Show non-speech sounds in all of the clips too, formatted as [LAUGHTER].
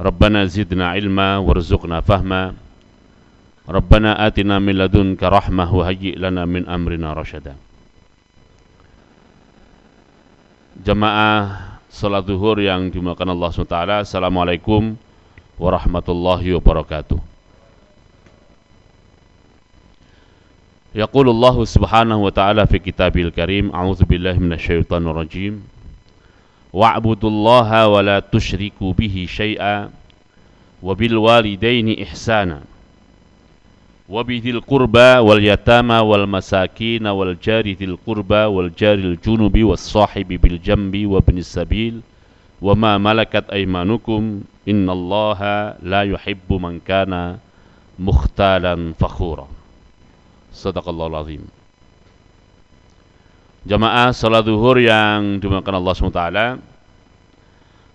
ربنا زدنا علما وارزقنا فهما. ربنا آتنا من لدنك رحمة وهيئ لنا من أمرنا رشدا. جماعة صلاة ظهور yang dimulakan Allah SWT ورحمه الله وبركاته يقول الله سبحانه وتعالى في كتابه الكريم أعوذ بالله من الشيطان الرجيم. La tushriku bihi syai'a Wa bil walidaini ihsana وبذي القربى واليتامى والمساكين والجار ذي القربى والجار الجنب والصاحب بالجنب وابن السبيل وما ملكت أيمانكم إن الله لا يحب من كان مختالا فخورا. صدق الله العظيم. Jamaah salat zuhur yang dimuliakan Allah SWT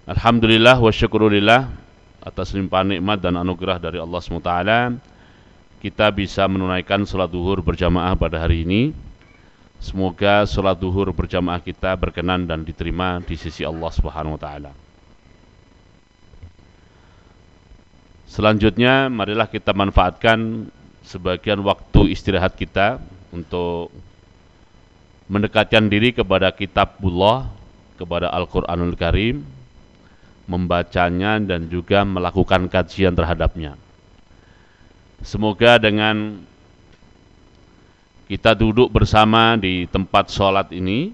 Alhamdulillah wa syukurillah atas limpahan nikmat dan anugerah dari Allah SWT kita bisa menunaikan sholat duhur berjamaah pada hari ini. Semoga sholat duhur berjamaah kita berkenan dan diterima di sisi Allah Subhanahu wa taala. Selanjutnya marilah kita manfaatkan sebagian waktu istirahat kita untuk mendekatkan diri kepada kitabullah, kepada Al-Qur'anul Karim, membacanya dan juga melakukan kajian terhadapnya. Semoga dengan kita duduk bersama di tempat sholat ini,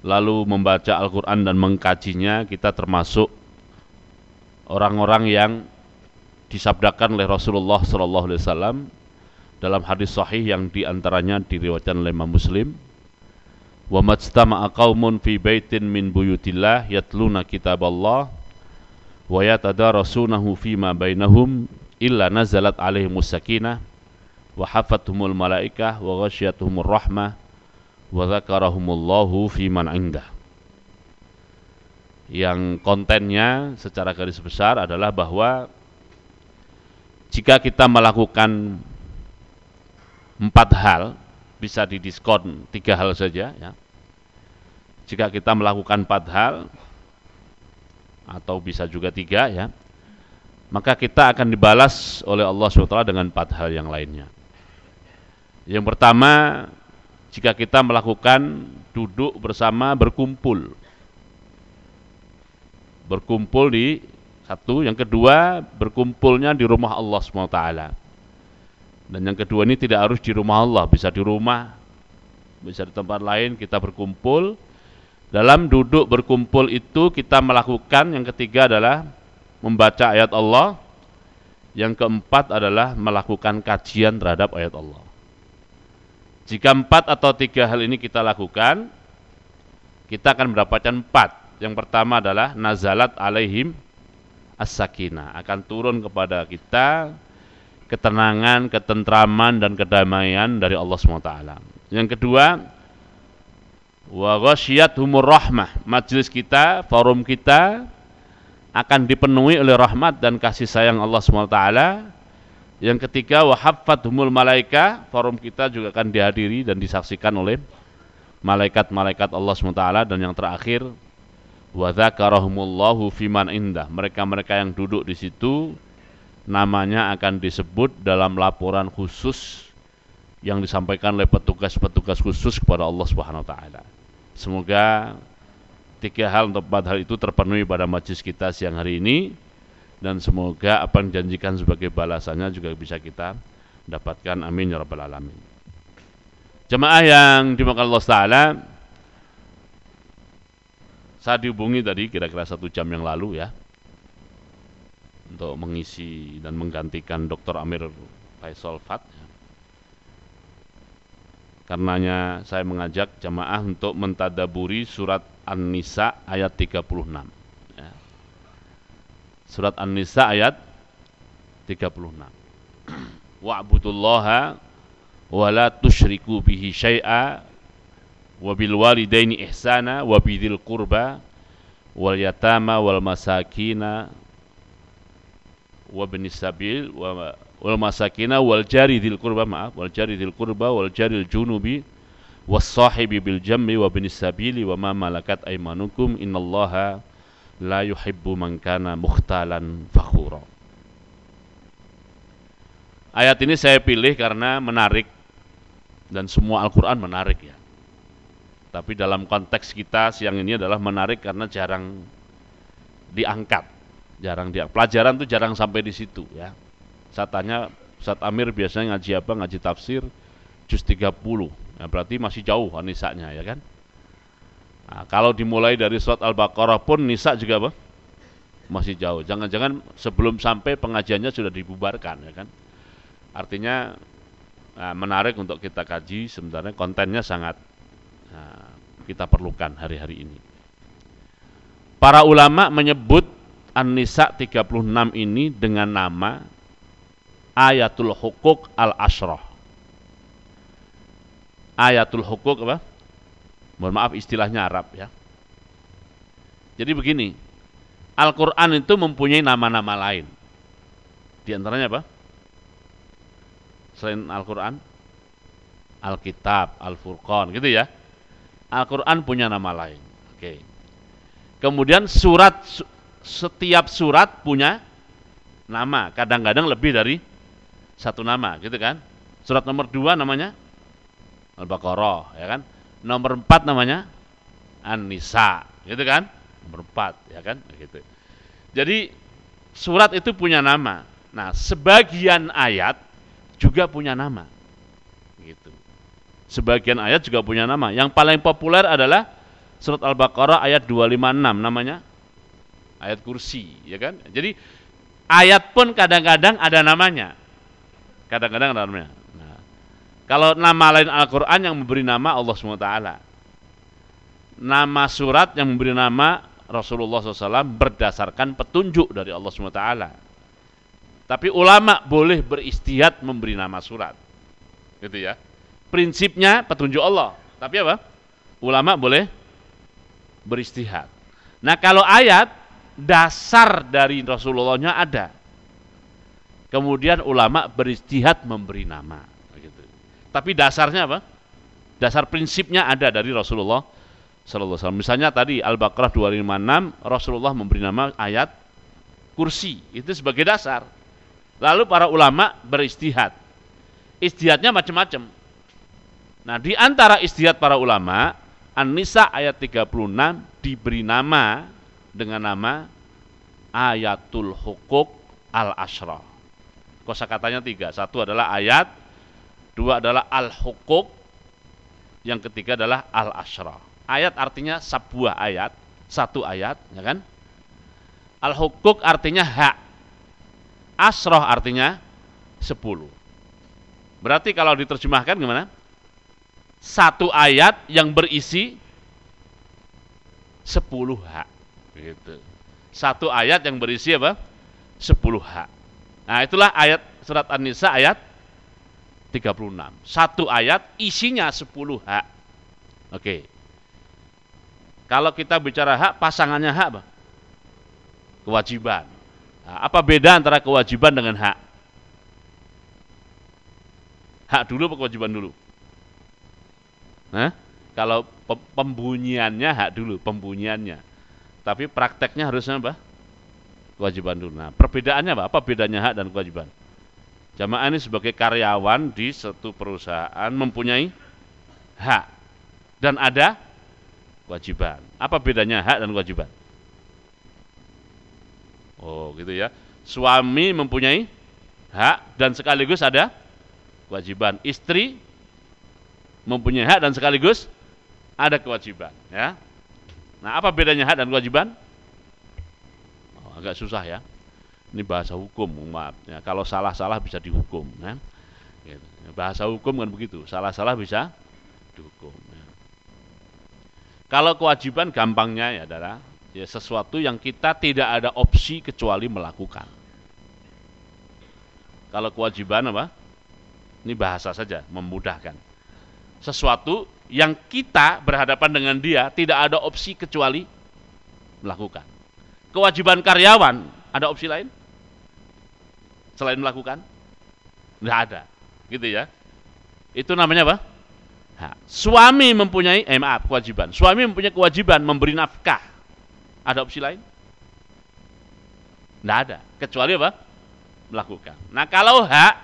lalu membaca Al-Quran dan mengkajinya, kita termasuk orang-orang yang disabdakan oleh Rasulullah SAW dalam hadis sahih yang di antaranya diriwayatkan oleh Imam Muslim. Wa majtama'a qaumun fi baitin min buyutillah yatluna kitab Allah wa yatadarasunahu fima bainahum illa nazalat alaihimus sakinah wa hafathumul malaikah wa ghasyiyatuhumur rahmah wa dzakarahumullahu fi man indah. Yang kontennya secara garis besar adalah bahwa jika kita melakukan empat hal bisa didiskon tiga hal saja ya jika kita melakukan empat hal atau bisa juga tiga ya maka kita akan dibalas oleh Allah SWT dengan empat hal yang lainnya. Yang pertama, jika kita melakukan duduk bersama berkumpul. Berkumpul di satu, yang kedua berkumpulnya di rumah Allah SWT. Dan yang kedua ini tidak harus di rumah Allah, bisa di rumah, bisa di tempat lain kita berkumpul. Dalam duduk berkumpul itu kita melakukan yang ketiga adalah membaca ayat Allah. Yang keempat adalah melakukan kajian terhadap ayat Allah. Jika empat atau tiga hal ini kita lakukan, kita akan mendapatkan empat. Yang pertama adalah nazalat alaihim as-sakinah. Akan turun kepada kita ketenangan, ketentraman, dan kedamaian dari Allah SWT. Yang kedua, wa humur rahmah. Majlis kita, forum kita akan dipenuhi oleh rahmat dan kasih sayang Allah SWT. Yang ketiga, humul malaika, forum kita juga akan dihadiri dan disaksikan oleh malaikat-malaikat Allah SWT. Dan yang terakhir, wadzakarahumullahu fiman indah. Mereka-mereka yang duduk di situ, namanya akan disebut dalam laporan khusus yang disampaikan oleh petugas-petugas khusus kepada Allah Subhanahu wa taala. Semoga tiga hal untuk empat hal itu terpenuhi pada majlis kita siang hari ini dan semoga apa yang dijanjikan sebagai balasannya juga bisa kita dapatkan. Amin ya rabbal alamin. Jemaah yang dimakan Allah Ta'ala saya dihubungi tadi kira-kira satu jam yang lalu ya untuk mengisi dan menggantikan Dr. Amir Faisal Fat karenanya saya mengajak jemaah untuk mentadaburi surat An-Nisa ayat 36. Ya. Surat An-Nisa ayat 36. [CLEARS THROAT] Wa'budullaha wa la tusyriku bihi syai'a wa bil walidaini ihsana wa bidhil qurba wal yatama wal masakina wa bin sabil wa wal masakina wal jari dhil qurba maaf wal jari dhil qurba wal jaril junubi wasahibi bil jammi wa bin sabili wa ma malakat aymanukum innallaha la yuhibbu man kana mukhtalan fakhura. Ayat ini saya pilih karena menarik dan semua Al-Qur'an menarik ya. Tapi dalam konteks kita siang ini adalah menarik karena jarang diangkat, jarang dia. Pelajaran tuh jarang sampai di situ ya. Saya tanya Amir biasanya ngaji apa? Ngaji tafsir juz 30. Ya, berarti masih jauh anisanya ya kan? Nah, kalau dimulai dari surat Al-Baqarah pun nisa juga apa? Masih jauh. Jangan-jangan sebelum sampai pengajiannya sudah dibubarkan ya kan? Artinya nah, menarik untuk kita kaji sebenarnya kontennya sangat nah, kita perlukan hari-hari ini. Para ulama menyebut An-Nisa 36 ini dengan nama Ayatul Hukuk Al-Ashrah. Ayatul Hukuk apa? Mohon maaf istilahnya Arab ya. Jadi begini, Al-Quran itu mempunyai nama-nama lain. Di antaranya apa? Selain Al-Quran, Alkitab, Al-Furqan, gitu ya. Al-Quran punya nama lain. Oke. Kemudian surat setiap surat punya nama. Kadang-kadang lebih dari satu nama, gitu kan? Surat nomor dua namanya Al-Baqarah, ya kan? Nomor empat namanya An-Nisa, gitu kan? Nomor empat, ya kan? Gitu. Jadi surat itu punya nama. Nah, sebagian ayat juga punya nama. Gitu. Sebagian ayat juga punya nama. Yang paling populer adalah surat Al-Baqarah ayat 256 namanya ayat kursi, ya kan? Jadi ayat pun kadang-kadang ada namanya. Kadang-kadang ada namanya. Nah, kalau nama lain Al-Quran yang memberi nama Allah SWT. Nama surat yang memberi nama Rasulullah SAW berdasarkan petunjuk dari Allah SWT. Tapi ulama boleh beristihad memberi nama surat. Gitu ya. Prinsipnya petunjuk Allah. Tapi apa? Ulama boleh beristihad. Nah kalau ayat dasar dari Rasulullahnya ada Kemudian ulama beristihad memberi nama. Begitu. Tapi dasarnya apa? Dasar prinsipnya ada dari Rasulullah Wasallam. Misalnya tadi Al-Baqarah 256 Rasulullah memberi nama ayat kursi itu sebagai dasar. Lalu para ulama beristihad. Istihadnya macam-macam. Nah, di antara istihad para ulama, An-Nisa ayat 36 diberi nama dengan nama Ayatul Hukuk Al-Ashrah kosa katanya tiga. Satu adalah ayat, dua adalah al-hukuk, yang ketiga adalah al-asra. Ayat artinya sebuah ayat, satu ayat, ya kan? Al-hukuk artinya hak. Asroh artinya sepuluh. Berarti kalau diterjemahkan gimana? Satu ayat yang berisi sepuluh hak. Gitu. Satu ayat yang berisi apa? Sepuluh hak. Nah, itulah ayat surat An-Nisa ayat 36. Satu ayat isinya 10 hak. Oke. Kalau kita bicara hak, pasangannya hak apa? Kewajiban. Nah, apa beda antara kewajiban dengan hak? Hak dulu apa kewajiban dulu? Nah, kalau pembunyiannya hak dulu, pembunyiannya. Tapi prakteknya harusnya apa? kewajiban dulu. Nah, perbedaannya apa? Apa bedanya hak dan kewajiban? Jamaah ini sebagai karyawan di satu perusahaan mempunyai hak dan ada kewajiban. Apa bedanya hak dan kewajiban? Oh, gitu ya. Suami mempunyai hak dan sekaligus ada kewajiban. Istri mempunyai hak dan sekaligus ada kewajiban, ya. Nah, apa bedanya hak dan kewajiban? agak susah ya. Ini bahasa hukum, maaf. Ya, kalau salah-salah bisa dihukum. Ya. Gitu. Bahasa hukum kan begitu, salah-salah bisa dihukum. Ya. Kalau kewajiban gampangnya ya adalah ya sesuatu yang kita tidak ada opsi kecuali melakukan. Kalau kewajiban apa? Ini bahasa saja, memudahkan. Sesuatu yang kita berhadapan dengan dia tidak ada opsi kecuali melakukan kewajiban karyawan, ada opsi lain? Selain melakukan? Tidak ada. Gitu ya. Itu namanya apa? Ha. Suami mempunyai, eh maaf, kewajiban. Suami mempunyai kewajiban memberi nafkah. Ada opsi lain? Tidak ada. Kecuali apa? Melakukan. Nah kalau hak,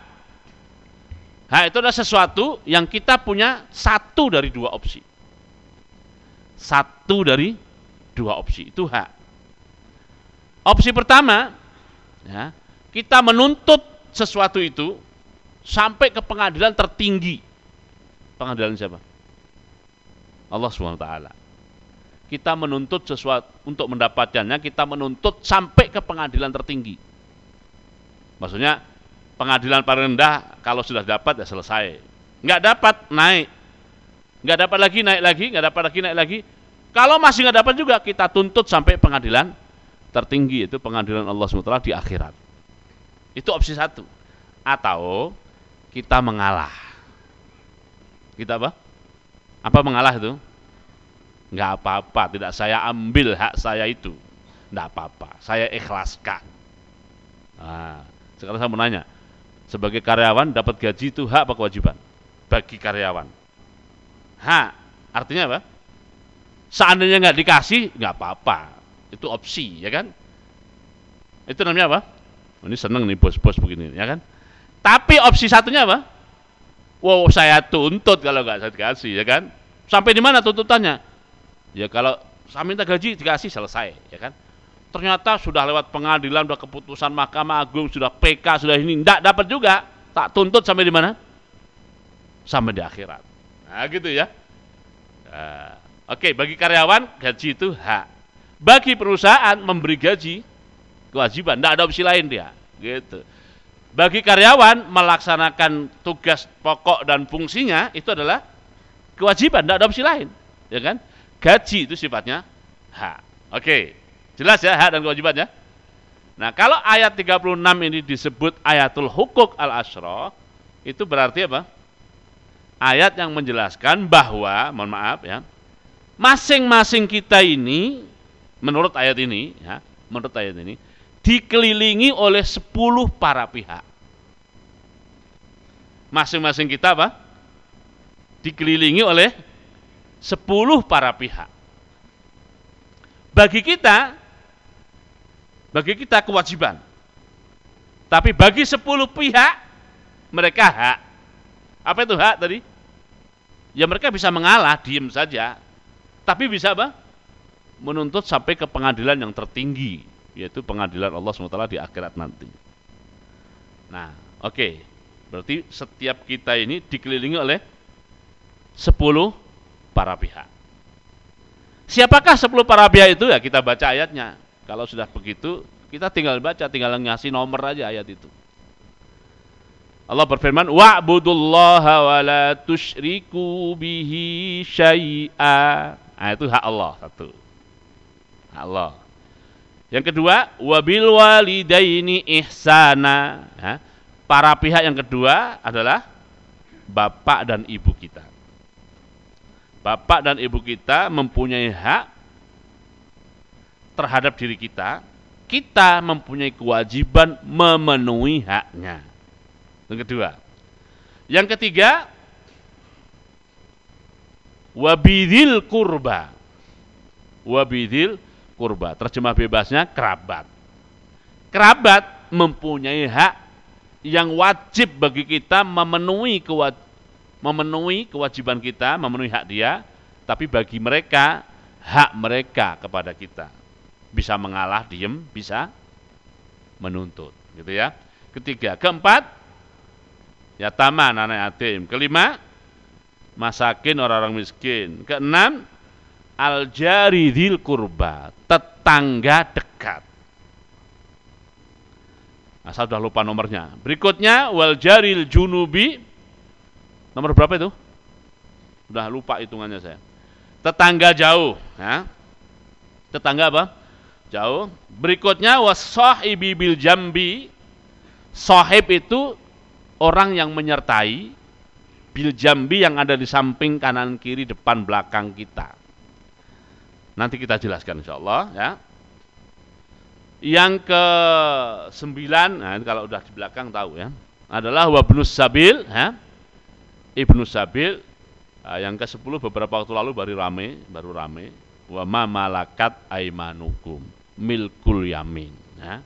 hak itu adalah sesuatu yang kita punya satu dari dua opsi. Satu dari dua opsi itu hak. Opsi pertama, ya, kita menuntut sesuatu itu sampai ke pengadilan tertinggi. Pengadilan siapa? Allah SWT. Kita menuntut sesuatu untuk mendapatkannya, kita menuntut sampai ke pengadilan tertinggi. Maksudnya pengadilan paling rendah kalau sudah dapat ya selesai. Nggak dapat naik, nggak dapat lagi naik lagi, nggak dapat lagi naik lagi. Kalau masih nggak dapat juga kita tuntut sampai pengadilan tertinggi itu pengadilan Allah SWT di akhirat. Itu opsi satu. Atau kita mengalah. Kita apa? Apa mengalah itu? Enggak apa-apa, tidak saya ambil hak saya itu. Enggak apa-apa, saya ikhlaskan. Nah, sekarang saya mau nanya, sebagai karyawan dapat gaji itu hak apa kewajiban? Bagi karyawan. Hak, artinya apa? Seandainya nggak dikasih, nggak apa-apa. Itu opsi, ya kan? Itu namanya apa? Ini seneng nih bos-bos begini, ya kan? Tapi opsi satunya apa? Wow, saya tuntut kalau nggak saya dikasih, ya kan? Sampai di mana tuntutannya? Ya kalau saya minta gaji dikasih selesai, ya kan? Ternyata sudah lewat pengadilan, sudah keputusan Mahkamah Agung, sudah PK, sudah ini, tidak dapat juga. Tak tuntut sampai di mana? Sampai di akhirat. Nah, gitu ya. Nah, Oke, bagi karyawan gaji itu hak. Bagi perusahaan memberi gaji kewajiban, tidak ada opsi lain dia. Gitu. Bagi karyawan melaksanakan tugas pokok dan fungsinya itu adalah kewajiban, tidak ada opsi lain, ya kan? Gaji itu sifatnya hak. Oke, jelas ya hak dan kewajibannya. Nah, kalau ayat 36 ini disebut ayatul hukuk al-asyra, itu berarti apa? Ayat yang menjelaskan bahwa, mohon maaf ya, masing-masing kita ini menurut ayat ini ya, menurut ayat ini dikelilingi oleh 10 para pihak. Masing-masing kita apa? Dikelilingi oleh 10 para pihak. Bagi kita bagi kita kewajiban. Tapi bagi 10 pihak mereka hak. Apa itu hak tadi? Ya mereka bisa mengalah, diem saja. Tapi bisa apa? Menuntut sampai ke pengadilan yang tertinggi yaitu pengadilan Allah SWT di akhirat nanti. Nah, oke. Okay. Berarti setiap kita ini dikelilingi oleh 10 para pihak. Siapakah 10 para pihak itu? Ya kita baca ayatnya. Kalau sudah begitu, kita tinggal baca, tinggal ngasih nomor aja ayat itu. Allah berfirman, "Wa'budullaha wa la tusyriku bihi syai'a." Nah, itu hak Allah satu. Hak Allah. Yang kedua, wabil walidaini ihsana. Ya. Para pihak yang kedua adalah bapak dan ibu kita. Bapak dan ibu kita mempunyai hak terhadap diri kita. Kita mempunyai kewajiban memenuhi haknya. Yang kedua. Yang ketiga, wabidil kurba. Wabidil kurba. Terjemah bebasnya kerabat. Kerabat mempunyai hak yang wajib bagi kita memenuhi kewaj memenuhi kewajiban kita, memenuhi hak dia, tapi bagi mereka hak mereka kepada kita. Bisa mengalah, diem, bisa menuntut, gitu ya. Ketiga, keempat, ya taman anak yatim. Kelima, masakin orang-orang miskin. Keenam, al jaridil kurba, tetangga dekat. Nah, saya sudah lupa nomornya. Berikutnya wal jaril junubi. Nomor berapa itu? Sudah lupa hitungannya saya. Tetangga jauh, ya. Tetangga apa? Jauh. Berikutnya wasahibi bil jambi. Sahib itu orang yang menyertai bil jambi yang ada di samping kanan kiri depan belakang kita. Nanti kita jelaskan insya Allah ya. Yang ke sembilan, nah kalau udah di belakang tahu ya, adalah wabnus sabil, ya. ibnu sabil. Nah, yang ke sepuluh beberapa waktu lalu baru rame, baru rame. Wa ma malakat aimanukum milkul yamin. Ya.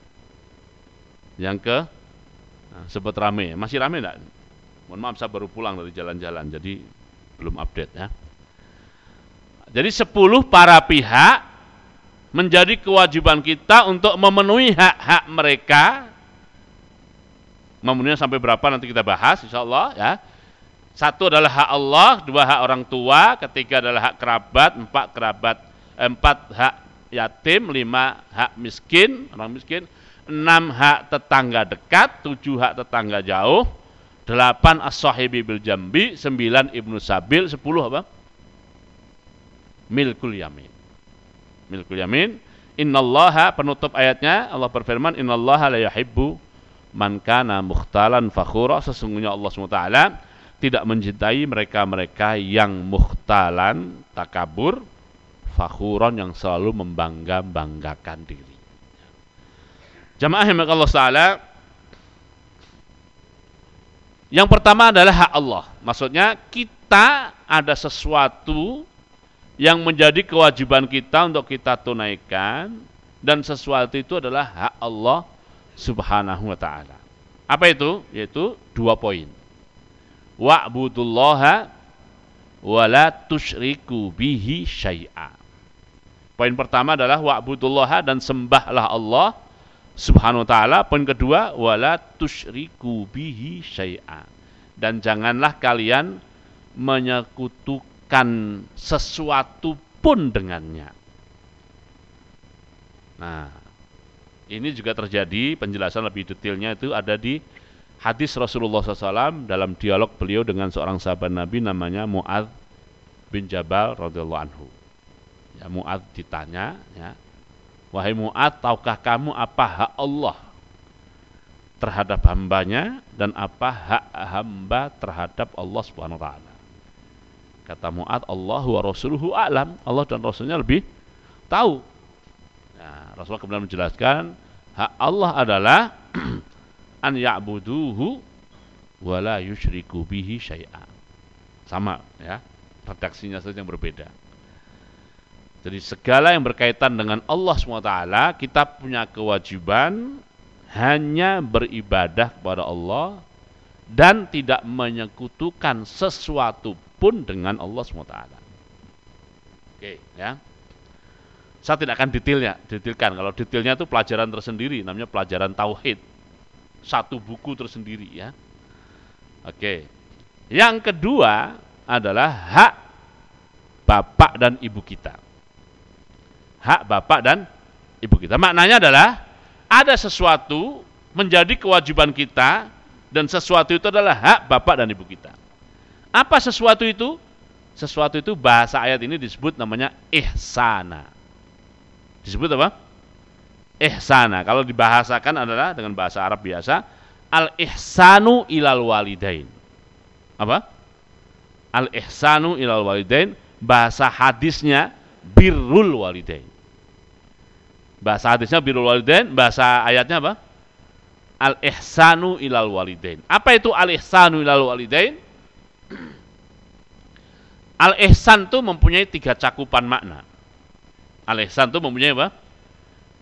Yang ke nah, sempat rame, masih rame enggak? Mohon maaf saya baru pulang dari jalan-jalan, jadi belum update ya. Jadi 10 para pihak menjadi kewajiban kita untuk memenuhi hak-hak mereka. Memenuhi sampai berapa nanti kita bahas insya Allah ya. Satu adalah hak Allah, dua hak orang tua, ketiga adalah hak kerabat, empat kerabat, empat hak yatim, lima hak miskin, orang miskin, enam hak tetangga dekat, tujuh hak tetangga jauh, delapan as-sahibi bil jambi, sembilan ibnu sabil, sepuluh apa? Milkul yamin. Milkul yamin. Innallaha penutup ayatnya Allah berfirman innallaha la yuhibbu man kana mukhtalan fakhura sesungguhnya Allah SWT tidak mencintai mereka-mereka yang mukhtalan takabur fakhuron yang selalu membangga-banggakan diri. Jamaah yang Allah Ta'ala yang pertama adalah hak Allah. Maksudnya kita ada sesuatu yang menjadi kewajiban kita untuk kita tunaikan dan sesuatu itu adalah hak Allah Subhanahu wa taala. Apa itu? Yaitu dua poin. Wa'budullaha wa la tusyriku bihi syai'a. Poin pertama adalah wa'budullaha dan sembahlah Allah Subhanahu wa taala. Poin kedua, wala tusyriku bihi syai'a. Dan janganlah kalian menyekutukan sesuatu pun dengannya. Nah, ini juga terjadi penjelasan lebih detailnya itu ada di hadis Rasulullah SAW dalam dialog beliau dengan seorang sahabat Nabi namanya Muad bin Jabal radhiyallahu anhu. Ya Muad ditanya, ya, Wahai Mu'ad, tahukah kamu apa hak Allah terhadap hambanya dan apa hak hamba terhadap Allah Subhanahu wa taala? Kata Mu'ad, Allah wa rasuluhu a'lam. Allah dan Rasulnya lebih tahu. Nah, Rasulullah kemudian menjelaskan, hak Allah adalah [CLEARS THROAT] an ya'buduhu wa la yusyriku bihi syai'a. Sama ya, redaksinya saja yang berbeda. Jadi segala yang berkaitan dengan Allah SWT kita punya kewajiban hanya beribadah kepada Allah dan tidak menyekutukan sesuatu pun dengan Allah SWT. Oke, ya. Saya tidak akan detailnya, detailkan. Kalau detailnya itu pelajaran tersendiri, namanya pelajaran tauhid. Satu buku tersendiri ya. Oke. Yang kedua adalah hak bapak dan ibu kita hak bapak dan ibu kita. Maknanya adalah ada sesuatu menjadi kewajiban kita dan sesuatu itu adalah hak bapak dan ibu kita. Apa sesuatu itu? Sesuatu itu bahasa ayat ini disebut namanya ihsana. Disebut apa? Ihsana. Kalau dibahasakan adalah dengan bahasa Arab biasa, al-ihsanu ilal walidain. Apa? Al-ihsanu ilal walidain bahasa hadisnya birrul walidain. Bahasa hadisnya birrul walidain, bahasa ayatnya apa? Al-ihsanu ilal walidain. Apa itu al-ihsanu ilal walidain? Al-ihsan itu mempunyai tiga cakupan makna. Al-ihsan itu mempunyai apa?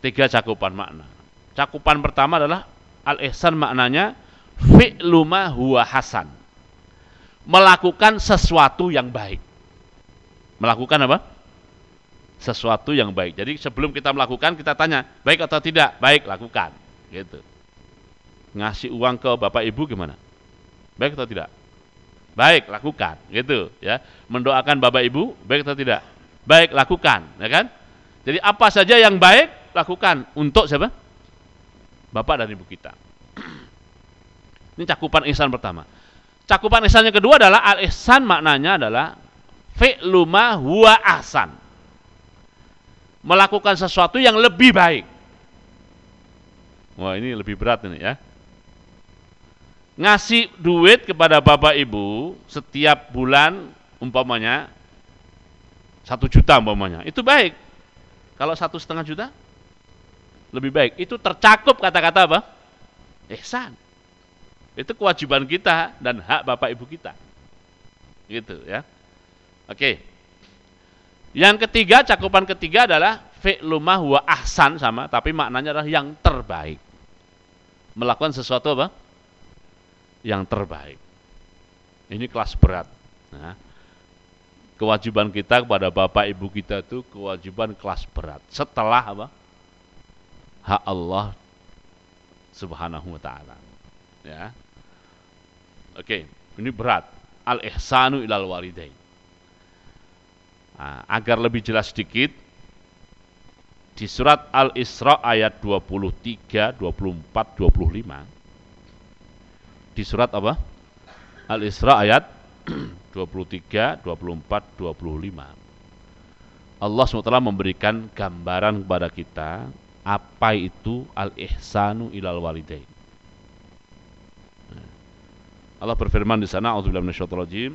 Tiga cakupan makna. Cakupan pertama adalah al-ihsan maknanya fi'lu ma huwa hasan. Melakukan sesuatu yang baik. Melakukan apa? Sesuatu yang baik. Jadi sebelum kita melakukan kita tanya, baik atau tidak? Baik, lakukan. Gitu. Ngasih uang ke Bapak Ibu gimana? Baik atau tidak? Baik, lakukan. Gitu, ya. Mendoakan Bapak Ibu, baik atau tidak? Baik, lakukan, ya kan? Jadi apa saja yang baik lakukan untuk siapa? Bapak dan Ibu kita. [CLEARS THROAT] Ini cakupan ihsan pertama. Cakupan ihsan yang kedua adalah al-ihsan maknanya adalah fi'lu ma huwa ahsan melakukan sesuatu yang lebih baik. Wah ini lebih berat ini ya. Ngasih duit kepada bapak ibu setiap bulan umpamanya satu juta umpamanya itu baik. Kalau satu setengah juta lebih baik. Itu tercakup kata-kata apa? Ihsan. Itu kewajiban kita dan hak bapak ibu kita. Gitu ya. Oke. Yang ketiga, cakupan ketiga adalah fi'lu ma huwa ahsan sama, tapi maknanya adalah yang terbaik. melakukan sesuatu apa? Yang terbaik. Ini kelas berat. Nah, kewajiban kita kepada bapak ibu kita itu kewajiban kelas berat. Setelah apa? Hak Allah Subhanahu wa taala. Ya. Oke, ini berat. Al ihsanu ilal walidain. Nah, agar lebih jelas sedikit, di surat Al-Isra ayat 23, 24, 25. Di surat apa? Al-Isra ayat 23, 24, 25. Allah SWT memberikan gambaran kepada kita apa itu al-ihsanu ilal walidain. Allah berfirman di sana, rajim.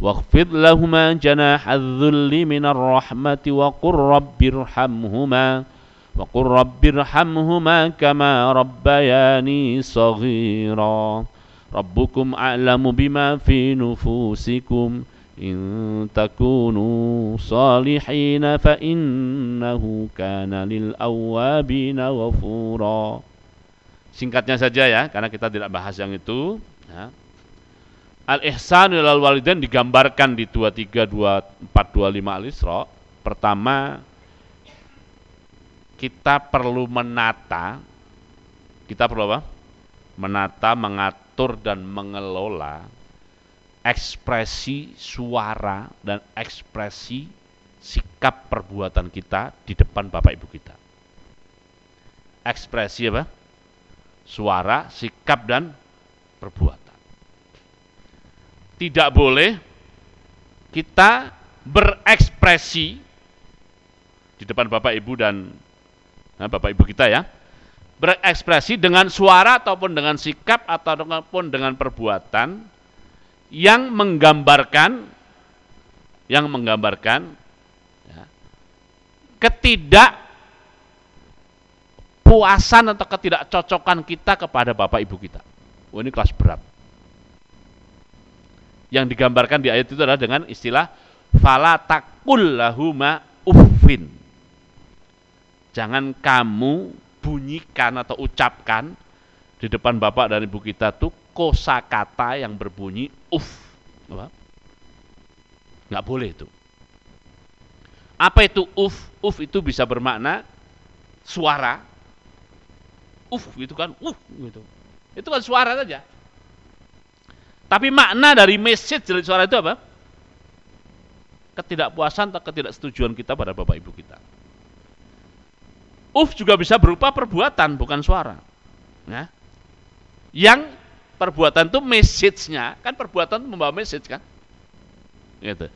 واخفض لهما جناح الذل من الرحمة وقل رب ارحمهما وقل رب ارحمهما كما ربياني صغيرا ربكم أعلم بما في نفوسكم إن تكونوا صالحين فإنه كان للأوابين غفورا Singkatnya saja ya, karena kita tidak bahas yang itu. Ya. Al-ihsan ilal walidain digambarkan di 23 24 25 Al-Isra. Pertama kita perlu menata kita perlu apa? Menata, mengatur dan mengelola ekspresi suara dan ekspresi sikap perbuatan kita di depan Bapak Ibu kita. Ekspresi apa? Suara, sikap dan perbuatan tidak boleh kita berekspresi di depan Bapak Ibu dan nah, Bapak Ibu kita ya, berekspresi dengan suara ataupun dengan sikap ataupun dengan perbuatan yang menggambarkan yang menggambarkan ya, ketidak puasan atau ketidakcocokan kita kepada Bapak Ibu kita. Oh, ini kelas berat yang digambarkan di ayat itu adalah dengan istilah fala lahuma uffin. Jangan kamu bunyikan atau ucapkan di depan bapak dan ibu kita tuh kosakata yang berbunyi uff. Nggak boleh itu. Apa itu uff? Uff itu bisa bermakna suara. Uff gitu kan, uff gitu. Itu kan suara saja. Tapi makna dari message dari suara itu apa? Ketidakpuasan atau ketidaksetujuan kita pada Bapak Ibu kita. Uf juga bisa berupa perbuatan, bukan suara. Ya. Yang perbuatan itu message-nya, kan perbuatan itu membawa message kan? Gitu.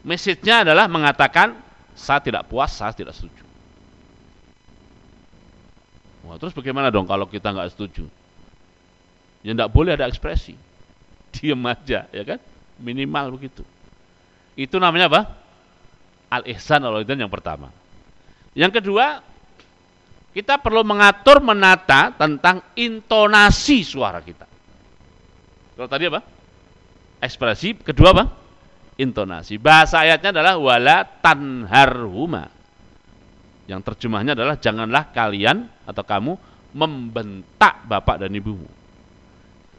Message-nya adalah mengatakan saya tidak puas, saya tidak setuju. Wah, terus bagaimana dong kalau kita nggak setuju? Ya tidak boleh ada ekspresi diam aja, ya kan? Minimal begitu. Itu namanya apa? Al-ihsan al yang pertama. Yang kedua, kita perlu mengatur, menata tentang intonasi suara kita. Kalau tadi apa? Ekspresi. Kedua apa? Intonasi. Bahasa ayatnya adalah wala tanharhuma. Yang terjemahnya adalah janganlah kalian atau kamu membentak bapak dan ibumu.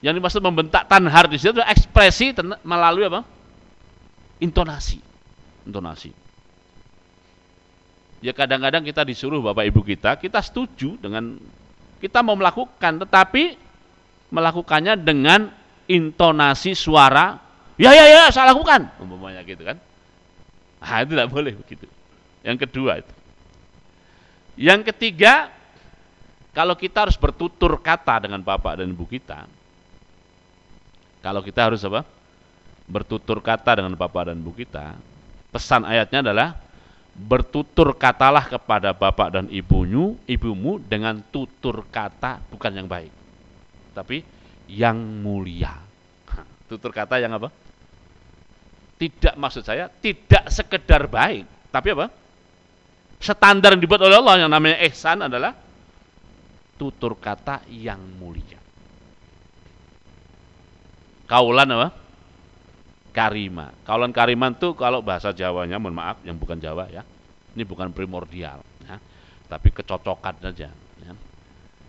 Yang dimaksud membentak tanhar di situ ekspresi melalui apa? Intonasi. Intonasi. Ya kadang-kadang kita disuruh Bapak Ibu kita, kita setuju dengan kita mau melakukan, tetapi melakukannya dengan intonasi suara, ya ya ya saya lakukan, umpamanya gitu kan. Nah, itu tidak boleh begitu. Yang kedua itu. Yang ketiga, kalau kita harus bertutur kata dengan Bapak dan Ibu kita, kalau kita harus apa? Bertutur kata dengan bapak dan ibu kita. Pesan ayatnya adalah bertutur katalah kepada bapak dan ibumu, ibumu dengan tutur kata bukan yang baik, tapi yang mulia. Tutur kata yang apa? Tidak maksud saya tidak sekedar baik, tapi apa? Standar yang dibuat oleh Allah yang namanya ihsan adalah tutur kata yang mulia. Kaulan apa? Karima. Kaulan kariman itu kalau bahasa Jawanya, mohon maaf, yang bukan Jawa ya. Ini bukan primordial, ya. tapi kecocokan saja. Ya.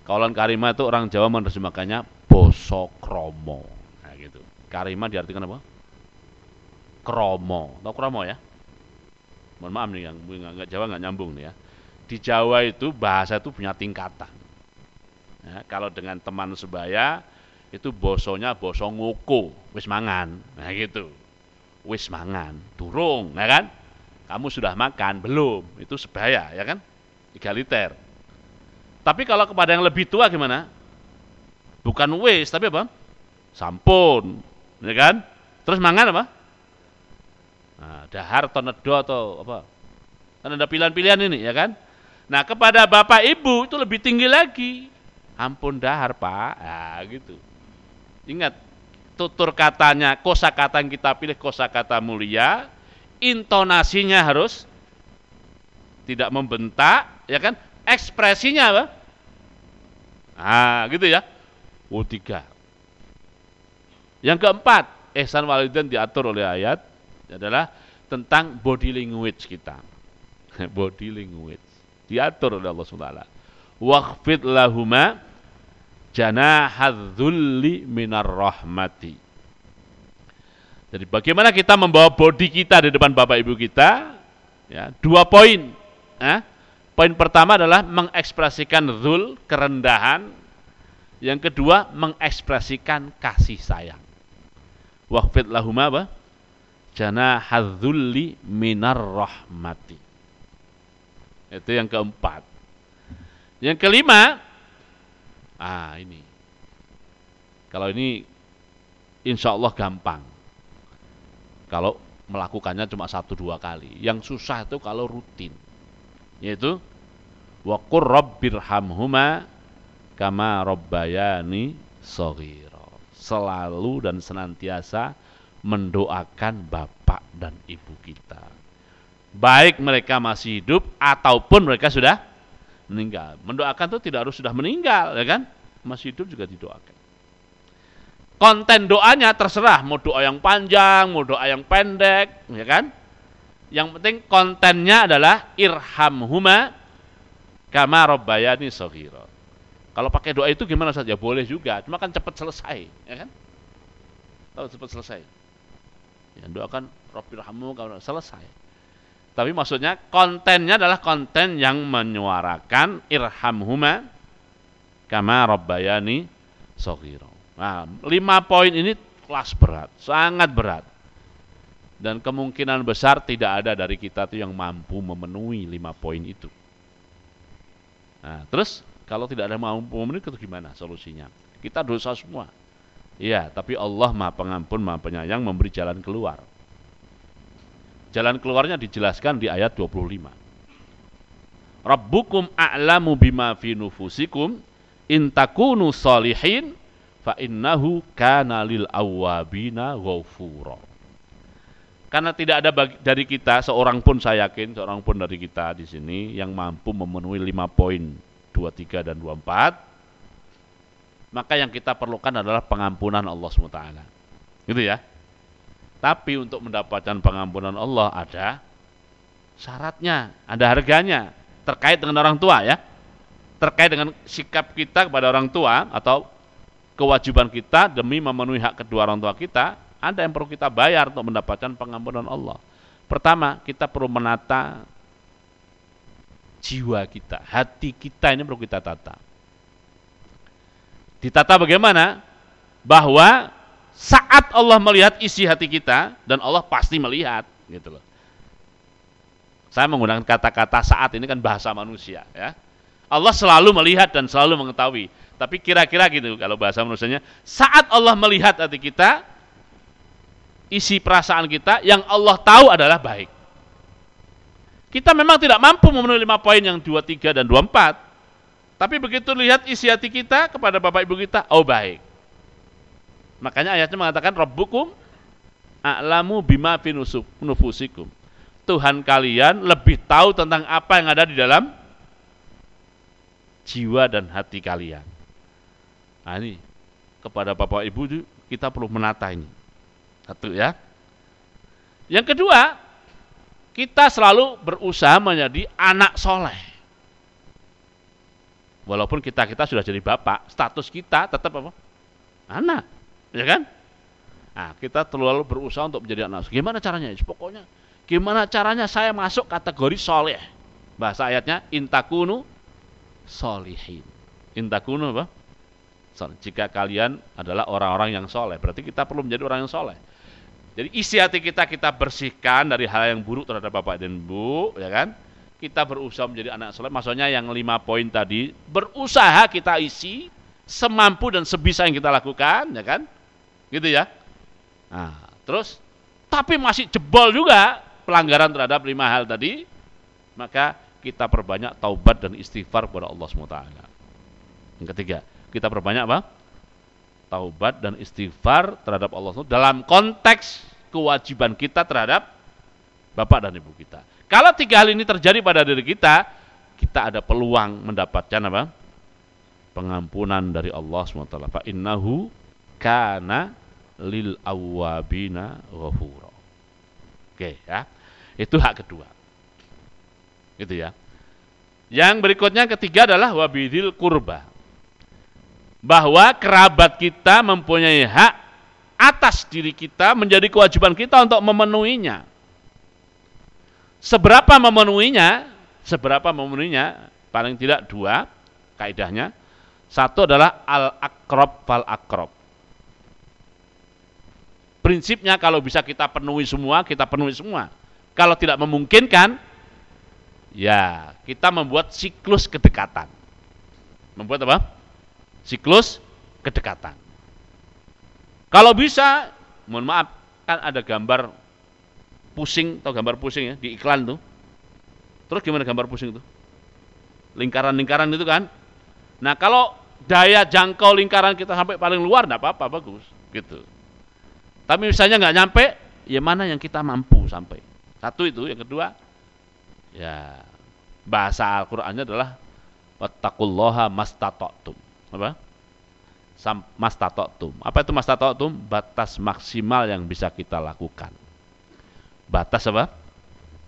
Kaulan karima itu orang Jawa menerjemahkannya boso kromo. Nah, gitu. Karima diartikan apa? Kromo. Tahu kromo ya? Mohon maaf nih yang nggak Jawa nggak nyambung nih ya. Di Jawa itu bahasa itu punya tingkatan. Ya, kalau dengan teman sebaya itu bosonya boso nguku, wis mangan. Nah gitu. Wis mangan, durung, ya kan? Kamu sudah makan belum? Itu sebaya, ya kan? Egaliter. Tapi kalau kepada yang lebih tua gimana? Bukan wis, tapi apa? Sampun, ya kan? Terus mangan apa? Nah, dahar atau atau apa? Kan ada pilihan-pilihan ini, ya kan? Nah, kepada bapak ibu itu lebih tinggi lagi. Ampun dahar, Pak. Nah, gitu. Ingat, tutur katanya, kosa kata yang kita pilih kosa kata mulia, intonasinya harus tidak membentak, ya kan? Ekspresinya apa? Ah, gitu ya. Oh, tiga. Yang keempat, ihsan walidain diatur oleh ayat adalah tentang body language kita. [LAUGHS] body language diatur oleh Allah SWT. Waqfid lahuma janahadzulli minar rahmati. Jadi bagaimana kita membawa body kita di depan Bapak Ibu kita? Ya, dua poin. Ya. Poin pertama adalah mengekspresikan zul, kerendahan. Yang kedua, mengekspresikan kasih sayang. Waqfid lahuma apa? Jana hadzulli minar rahmati. Itu yang keempat. Yang kelima, ah ini. Kalau ini insya Allah gampang. Kalau melakukannya cuma satu dua kali. Yang susah itu kalau rutin. Yaitu Wakur rabbirhamhuma kama robbayani soghiro. Selalu dan senantiasa mendoakan bapak dan ibu kita. Baik mereka masih hidup ataupun mereka sudah meninggal. Mendoakan itu tidak harus sudah meninggal, ya kan? Masih hidup juga didoakan. Konten doanya terserah, mau doa yang panjang, mau doa yang pendek, ya kan? Yang penting kontennya adalah irhamhuma kama robbayani soghiro. Kalau pakai doa itu gimana saja boleh juga, cuma kan cepat selesai, ya kan? Tahu cepat selesai. Ya, doakan Rabbirhamu kalau selesai. Tapi maksudnya kontennya adalah konten yang menyuarakan irhamhuma kama rabbayani soghiro. Nah, lima poin ini kelas berat, sangat berat. Dan kemungkinan besar tidak ada dari kita tuh yang mampu memenuhi lima poin itu. Nah, terus kalau tidak ada mampu memenuhi itu gimana solusinya? Kita dosa semua. Iya, tapi Allah Maha Pengampun, Maha Penyayang memberi jalan keluar. Jalan keluarnya dijelaskan di ayat 25. Rabbukum a'lamu bima fi nufusikum in takunu salihin fa innahu kana lil awwabina ghafura. Karena tidak ada bagi, dari kita seorang pun saya yakin seorang pun dari kita di sini yang mampu memenuhi lima poin 23 dan 24 maka yang kita perlukan adalah pengampunan Allah SWT. Gitu ya. Tapi untuk mendapatkan pengampunan Allah ada syaratnya, ada harganya terkait dengan orang tua ya. Terkait dengan sikap kita kepada orang tua atau kewajiban kita demi memenuhi hak kedua orang tua kita, ada yang perlu kita bayar untuk mendapatkan pengampunan Allah. Pertama, kita perlu menata jiwa kita, hati kita ini perlu kita tata Ditata bagaimana? Bahwa saat Allah melihat isi hati kita dan Allah pasti melihat gitu loh. Saya menggunakan kata-kata saat ini kan bahasa manusia ya. Allah selalu melihat dan selalu mengetahui. Tapi kira-kira gitu kalau bahasa manusianya, saat Allah melihat hati kita, isi perasaan kita yang Allah tahu adalah baik. Kita memang tidak mampu memenuhi lima poin yang dua tiga dan dua empat. Tapi begitu lihat isi hati kita kepada bapak ibu kita, oh baik. Makanya ayatnya mengatakan Rabbukum a'lamu bima fi nufusikum. Tuhan kalian lebih tahu tentang apa yang ada di dalam jiwa dan hati kalian. Nah ini kepada Bapak Ibu kita perlu menata ini. Satu ya. Yang kedua, kita selalu berusaha menjadi anak soleh. Walaupun kita kita sudah jadi bapak, status kita tetap apa? Anak, ya kan? Nah, kita terlalu berusaha untuk menjadi anak. Gimana caranya? Pokoknya gimana caranya saya masuk kategori soleh. Bahasa ayatnya intakunu solihin. Intakunu apa? Jika kalian adalah orang-orang yang soleh, berarti kita perlu menjadi orang yang soleh. Jadi isi hati kita kita bersihkan dari hal yang buruk terhadap bapak dan ibu, ya kan? Kita berusaha menjadi anak soleh. Maksudnya yang lima poin tadi, berusaha kita isi semampu dan sebisa yang kita lakukan, ya kan? Gitu ya. Nah, terus tapi masih jebol juga pelanggaran terhadap lima hal tadi, maka kita perbanyak taubat dan istighfar kepada Allah SWT. Yang ketiga, kita perbanyak apa? Taubat dan istighfar terhadap Allah SWT dalam konteks kewajiban kita terhadap bapak dan ibu kita. Kalau tiga hal ini terjadi pada diri kita, kita ada peluang mendapatkan apa? Pengampunan dari Allah SWT. Fa innahu kana lil awabina ghafura. Oke ya. Itu hak kedua. Gitu ya. Yang berikutnya ketiga adalah wabidil kurba. Bahwa kerabat kita mempunyai hak atas diri kita menjadi kewajiban kita untuk memenuhinya. Seberapa memenuhinya? Seberapa memenuhinya? Paling tidak dua kaidahnya. Satu adalah al-akrob fal akrob Prinsipnya kalau bisa kita penuhi semua, kita penuhi semua. Kalau tidak memungkinkan, ya kita membuat siklus kedekatan. Membuat apa? Siklus kedekatan. Kalau bisa, mohon maaf, kan ada gambar pusing, atau gambar pusing ya, di iklan tuh. Terus gimana gambar pusing itu? Lingkaran-lingkaran itu kan. Nah kalau daya jangkau lingkaran kita sampai paling luar, enggak apa-apa, bagus. Gitu. Tapi misalnya nggak nyampe, ya mana yang kita mampu sampai. Satu itu, yang kedua, ya bahasa Al-Qur'annya adalah wattaqullaha mastata'tum. Apa? Sam, mastata'tum. Apa itu mastata'tum? Batas maksimal yang bisa kita lakukan. Batas apa?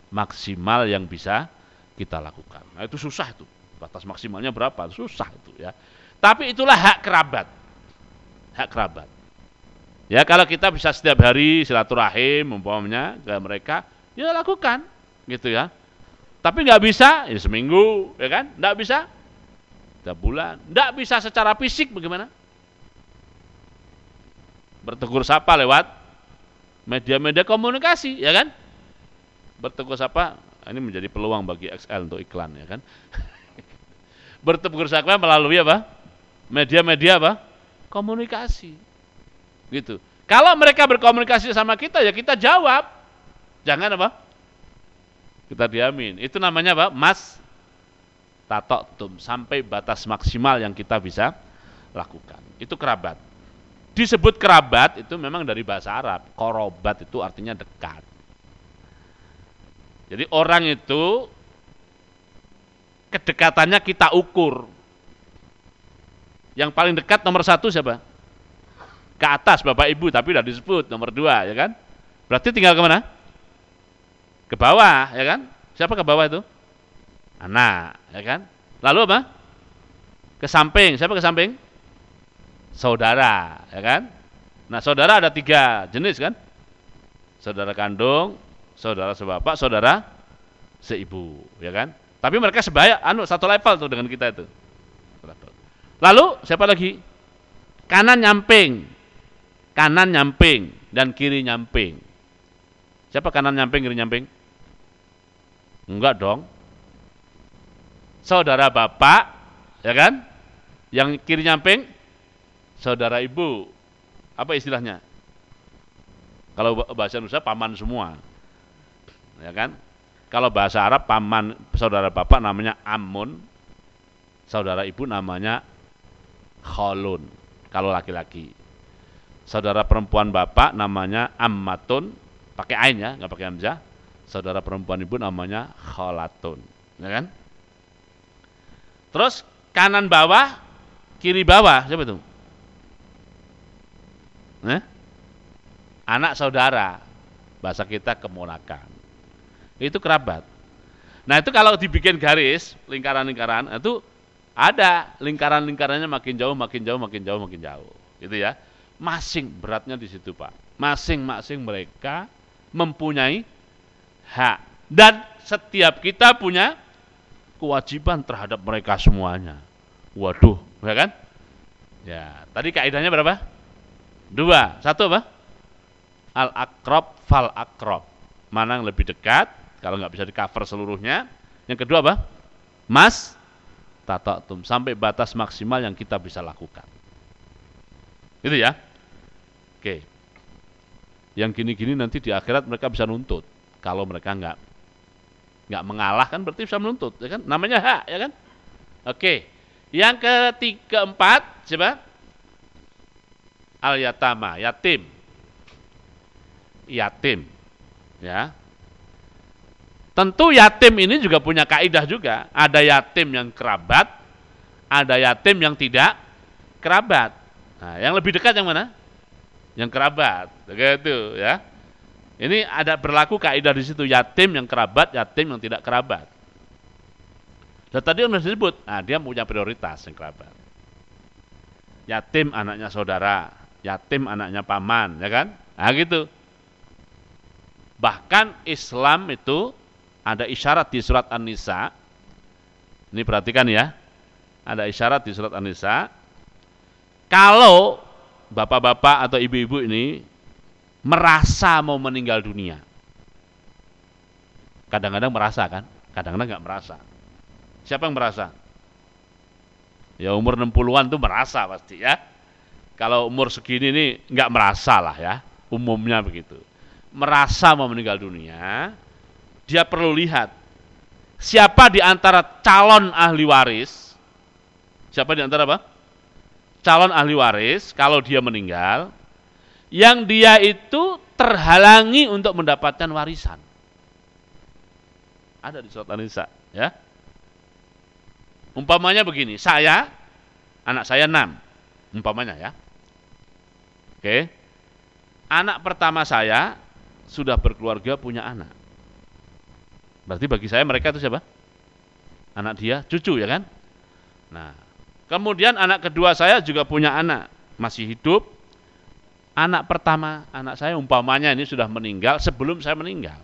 Maksimal yang bisa kita lakukan. Nah, itu susah itu. Batas maksimalnya berapa? Susah itu ya. Tapi itulah hak kerabat. Hak kerabat. Ya kalau kita bisa setiap hari silaturahim umpamanya ke mereka, ya lakukan gitu ya. Tapi nggak bisa, ya seminggu, ya kan? Nggak bisa, tiap bulan. Nggak bisa secara fisik bagaimana? Bertegur sapa lewat media-media komunikasi, ya kan? Bertegur sapa, ini menjadi peluang bagi XL untuk iklan, ya kan? [LAUGHS] Bertegur sapa melalui apa? Media-media apa? Komunikasi Gitu. Kalau mereka berkomunikasi sama kita ya kita jawab. Jangan apa? Kita diamin. Itu namanya apa? Mas tato tum sampai batas maksimal yang kita bisa lakukan. Itu kerabat. Disebut kerabat itu memang dari bahasa Arab. Korobat itu artinya dekat. Jadi orang itu kedekatannya kita ukur. Yang paling dekat nomor satu siapa? Ke atas Bapak Ibu tapi sudah disebut nomor dua ya kan? Berarti tinggal ke mana ke bawah ya kan? Siapa ke bawah itu? Anak ya kan? Lalu apa? Ke samping siapa ke samping? Saudara ya kan? Nah saudara ada tiga jenis kan? Saudara kandung saudara sebapak saudara seibu ya kan? Tapi mereka sebaya anu satu level tuh dengan kita itu. Lalu siapa lagi? Kanan nyamping kanan nyamping dan kiri nyamping. Siapa kanan nyamping, kiri nyamping? Enggak dong. Saudara bapak, ya kan? Yang kiri nyamping, saudara ibu. Apa istilahnya? Kalau bahasa Indonesia paman semua. Ya kan? Kalau bahasa Arab paman saudara bapak namanya amun, saudara ibu namanya kholun kalau laki-laki. Saudara perempuan bapak namanya ammatun, pakai ain ya, nggak pakai hamzah. Saudara perempuan ibu namanya khalatun, ya kan? Terus kanan bawah, kiri bawah, siapa itu? Eh? Anak saudara, bahasa kita kemonakan. Itu kerabat. Nah itu kalau dibikin garis, lingkaran-lingkaran, itu ada lingkaran-lingkarannya makin jauh, makin jauh, makin jauh, makin jauh. Gitu ya. Masing beratnya di situ Pak. Masing-masing mereka mempunyai hak. Dan setiap kita punya kewajiban terhadap mereka semuanya. Waduh, ya kan? Ya, tadi kaidahnya berapa? Dua. Satu apa? Al akrob fal akrob. Mana yang lebih dekat? Kalau nggak bisa di cover seluruhnya. Yang kedua apa? Mas tatatum sampai batas maksimal yang kita bisa lakukan. Itu ya. Oke. Yang gini-gini nanti di akhirat mereka bisa nuntut. Kalau mereka nggak nggak mengalah kan berarti bisa menuntut, ya kan? Namanya hak, ya kan? Oke. Yang ketiga empat siapa? Al yatama, yatim. Yatim. Ya. Tentu yatim ini juga punya kaidah juga. Ada yatim yang kerabat, ada yatim yang tidak kerabat. Nah, yang lebih dekat yang mana? Yang kerabat. Begitu ya. Ini ada berlaku kaidah di situ yatim yang kerabat, yatim yang tidak kerabat. Dan tadi sudah disebut, nah dia punya prioritas yang kerabat. Yatim anaknya saudara, yatim anaknya paman, ya kan? Nah gitu. Bahkan Islam itu ada isyarat di surat An-Nisa. Ini perhatikan ya. Ada isyarat di surat An-Nisa. Kalau bapak-bapak atau ibu-ibu ini merasa mau meninggal dunia. Kadang-kadang merasa kan, kadang-kadang nggak merasa. Siapa yang merasa? Ya umur 60-an tuh merasa pasti ya. Kalau umur segini nih nggak merasa lah ya, umumnya begitu. Merasa mau meninggal dunia, dia perlu lihat siapa di antara calon ahli waris, siapa di antara apa? Calon ahli waris kalau dia meninggal, yang dia itu terhalangi untuk mendapatkan warisan. Ada di surat An-Nisa, ya. Umpamanya begini, saya anak saya enam, umpamanya ya. Oke. Anak pertama saya sudah berkeluarga punya anak. Berarti bagi saya mereka itu siapa? Anak dia, cucu ya kan? Nah, kemudian anak kedua saya juga punya anak, masih hidup, anak pertama anak saya umpamanya ini sudah meninggal sebelum saya meninggal.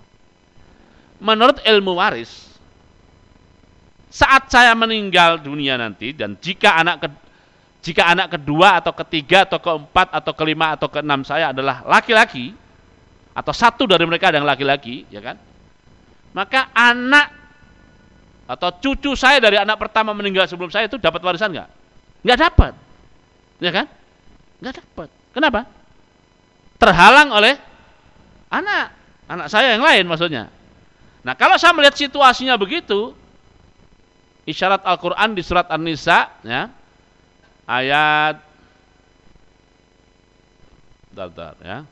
Menurut ilmu waris, saat saya meninggal dunia nanti dan jika anak ke, jika anak kedua atau ketiga atau keempat atau kelima atau keenam saya adalah laki-laki atau satu dari mereka yang laki-laki, ya kan? Maka anak atau cucu saya dari anak pertama meninggal sebelum saya itu dapat warisan nggak? Nggak dapat, ya kan? Nggak dapat. Kenapa? terhalang oleh anak, anak saya yang lain maksudnya. Nah, kalau saya melihat situasinya begitu, isyarat Al-Qur'an di surat An-Nisa ya. Ayat Bentar, ya.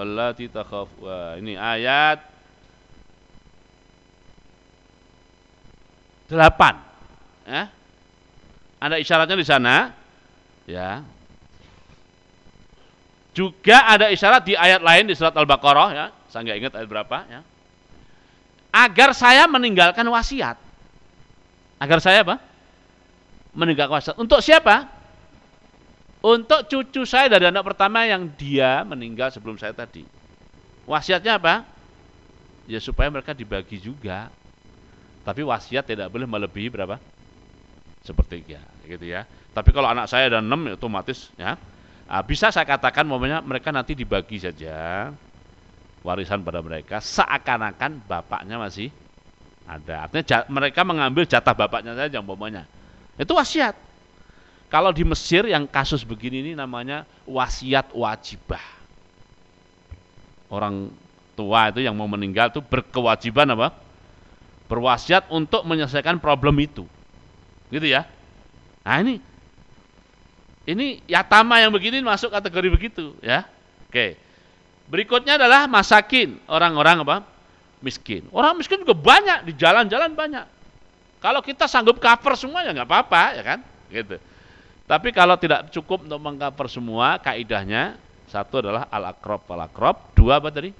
Wallati takhaf. Wah, ini ayat Delapan. Ya. Ada isyaratnya di sana. Ya. Juga ada isyarat di ayat lain di surat Al-Baqarah ya. Saya nggak ingat ayat berapa ya. Agar saya meninggalkan wasiat. Agar saya apa? Meninggalkan wasiat. Untuk siapa? Untuk cucu saya dari anak pertama yang dia meninggal sebelum saya tadi. Wasiatnya apa? Ya supaya mereka dibagi juga tapi wasiat tidak boleh melebihi berapa? Sepertiga, gitu ya. Tapi kalau anak saya ada enam, ya otomatis ya. Nah, bisa saya katakan momennya mereka nanti dibagi saja warisan pada mereka seakan-akan bapaknya masih ada. Artinya mereka mengambil jatah bapaknya saja umpamanya. Itu wasiat. Kalau di Mesir yang kasus begini ini namanya wasiat wajibah. Orang tua itu yang mau meninggal itu berkewajiban apa? Berwasiat untuk menyelesaikan problem itu. Gitu ya. Nah ini ini yatama yang begini masuk kategori begitu ya. Oke. Berikutnya adalah masakin, orang-orang apa? Miskin. Orang miskin juga banyak di jalan-jalan banyak. Kalau kita sanggup cover semua ya nggak apa-apa ya kan? Gitu. Tapi kalau tidak cukup untuk mengcover semua, kaidahnya satu adalah al akrob al akrob, dua apa tadi?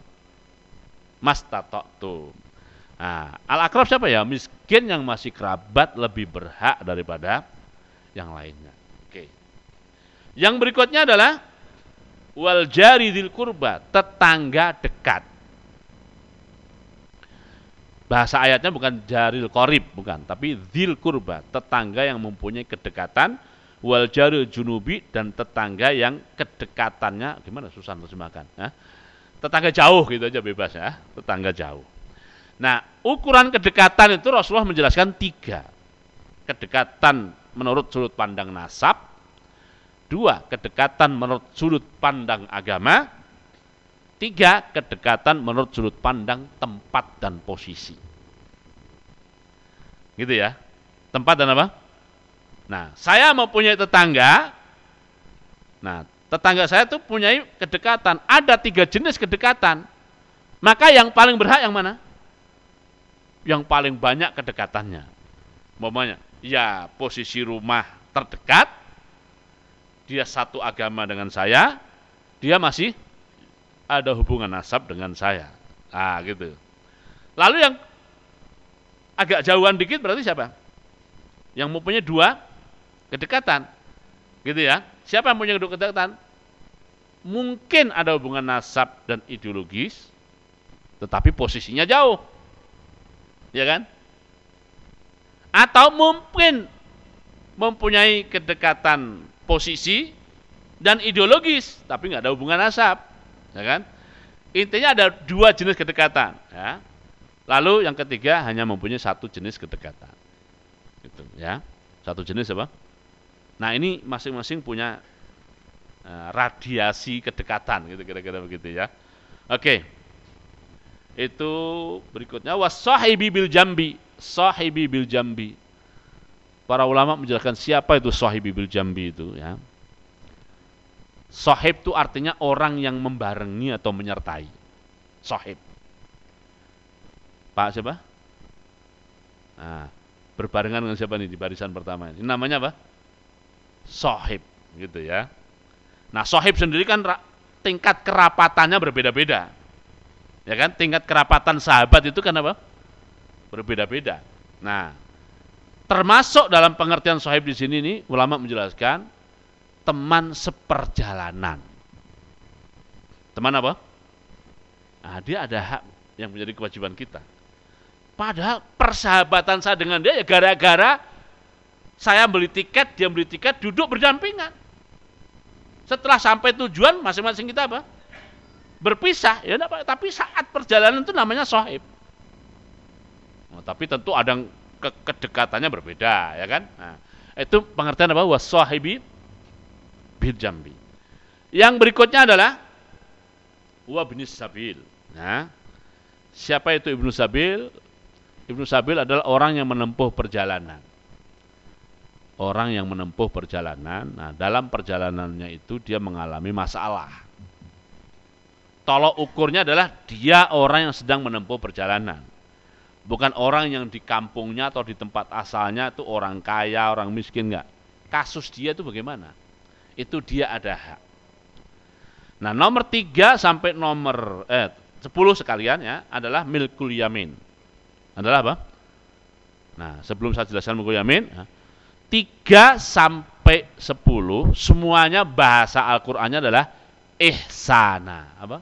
Tuh. Nah, al akrob siapa ya? Miskin yang masih kerabat lebih berhak daripada yang lainnya. Yang berikutnya adalah wal jari dil kurba, tetangga dekat. Bahasa ayatnya bukan jaril korib, bukan, tapi dil kurba, tetangga yang mempunyai kedekatan, wal jaril junubi dan tetangga yang kedekatannya gimana susah terjemahkan, ya? tetangga jauh gitu aja bebas ya, tetangga jauh. Nah, ukuran kedekatan itu Rasulullah menjelaskan tiga. Kedekatan menurut sudut pandang nasab, Dua, kedekatan menurut sudut pandang agama. Tiga, kedekatan menurut sudut pandang tempat dan posisi. Gitu ya. Tempat dan apa? Nah, saya mempunyai tetangga. Nah, tetangga saya itu punya kedekatan. Ada tiga jenis kedekatan. Maka yang paling berhak yang mana? Yang paling banyak kedekatannya. Momennya, ya posisi rumah terdekat, dia satu agama dengan saya, dia masih ada hubungan nasab dengan saya. Ah, gitu. Lalu yang agak jauhan dikit berarti siapa? Yang mempunyai dua kedekatan. Gitu ya. Siapa yang punya kedekatan? Mungkin ada hubungan nasab dan ideologis, tetapi posisinya jauh. Ya kan? Atau mungkin mempunyai kedekatan posisi dan ideologis, tapi nggak ada hubungan nasab, ya kan? Intinya ada dua jenis kedekatan, ya. Lalu yang ketiga hanya mempunyai satu jenis kedekatan, gitu, ya. Satu jenis apa? Nah ini masing-masing punya uh, radiasi kedekatan, gitu kira-kira begitu ya. Oke, itu berikutnya wasahibi bil jambi, sahibi bil jambi para ulama menjelaskan siapa itu sahibi bil jambi itu ya. Sahib itu artinya orang yang membarengi atau menyertai. Sahib. Pak siapa? Nah, berbarengan dengan siapa nih di barisan pertama ini? Namanya apa? Sahib gitu ya. Nah, sahib sendiri kan tingkat kerapatannya berbeda-beda. Ya kan? Tingkat kerapatan sahabat itu kan apa? Berbeda-beda. Nah, Termasuk dalam pengertian sahib di sini nih ulama menjelaskan teman seperjalanan. Teman apa? Nah, dia ada hak yang menjadi kewajiban kita. Padahal persahabatan saya dengan dia ya gara-gara saya beli tiket, dia beli tiket, duduk berdampingan. Setelah sampai tujuan masing-masing kita apa? Berpisah, ya apa? Tapi saat perjalanan itu namanya sahib. Nah, tapi tentu ada ke kedekatannya berbeda ya kan nah, itu pengertian apa wasahibi bil jambi yang berikutnya adalah wa sabil nah siapa itu ibnu sabil ibnu sabil adalah orang yang menempuh perjalanan orang yang menempuh perjalanan nah dalam perjalanannya itu dia mengalami masalah tolok ukurnya adalah dia orang yang sedang menempuh perjalanan Bukan orang yang di kampungnya atau di tempat asalnya itu orang kaya, orang miskin enggak. Kasus dia itu bagaimana? Itu dia ada hak. Nah, nomor tiga sampai nomor eh, 10 sekalian ya adalah milkul yamin. Adalah apa? Nah, sebelum saya jelaskan milkul yamin, ya, 3 sampai 10 semuanya bahasa Al-Qur'annya adalah ihsana. Apa?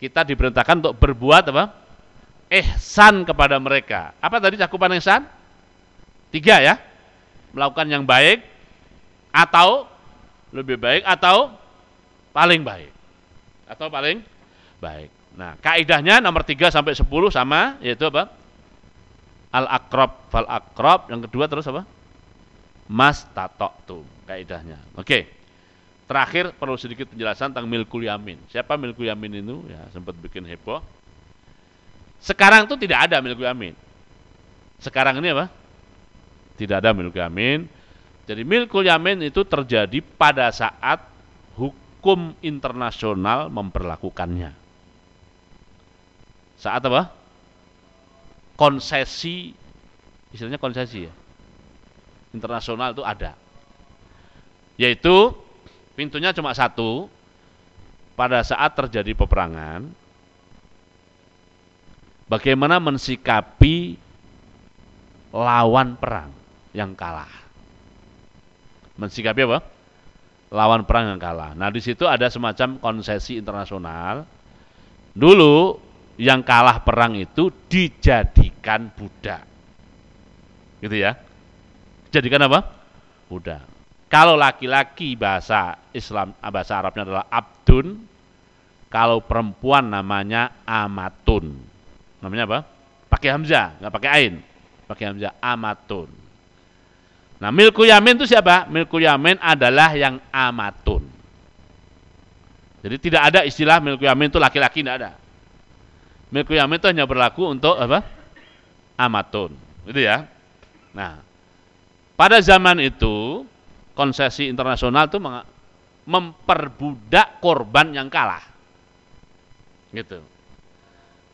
Kita diperintahkan untuk berbuat apa? ihsan kepada mereka. Apa tadi cakupan ihsan? Tiga ya. Melakukan yang baik atau lebih baik atau paling baik. Atau paling baik. Nah, kaidahnya nomor tiga sampai sepuluh sama yaitu apa? Al akrob fal akrob yang kedua terus apa? Mas tatok tuh kaidahnya. Oke. terakhir perlu sedikit penjelasan tentang milkul yamin. Siapa milkul yamin itu? Ya, sempat bikin heboh. Sekarang tuh tidak ada milkul yamin. Sekarang ini apa? Tidak ada milkul yamin. Jadi milkul yamin itu terjadi pada saat hukum internasional memperlakukannya. Saat apa? Konsesi, istilahnya konsesi ya. Internasional itu ada. Yaitu pintunya cuma satu. Pada saat terjadi peperangan, bagaimana mensikapi lawan perang yang kalah. Mensikapi apa? Lawan perang yang kalah. Nah, di situ ada semacam konsesi internasional. Dulu yang kalah perang itu dijadikan budak. Gitu ya. Jadikan apa? Budak. Kalau laki-laki bahasa Islam bahasa Arabnya adalah abdun, kalau perempuan namanya amatun. Namanya apa? Pakai hamzah, nggak pakai ain. Pakai hamzah amatun. Nah, milku yamin itu siapa? Milku yamin adalah yang amatun. Jadi tidak ada istilah milku yamin itu laki-laki tidak ada. Milku yamin itu hanya berlaku untuk apa? Amatun. Gitu ya. Nah, pada zaman itu konsesi internasional itu memperbudak korban yang kalah. Gitu.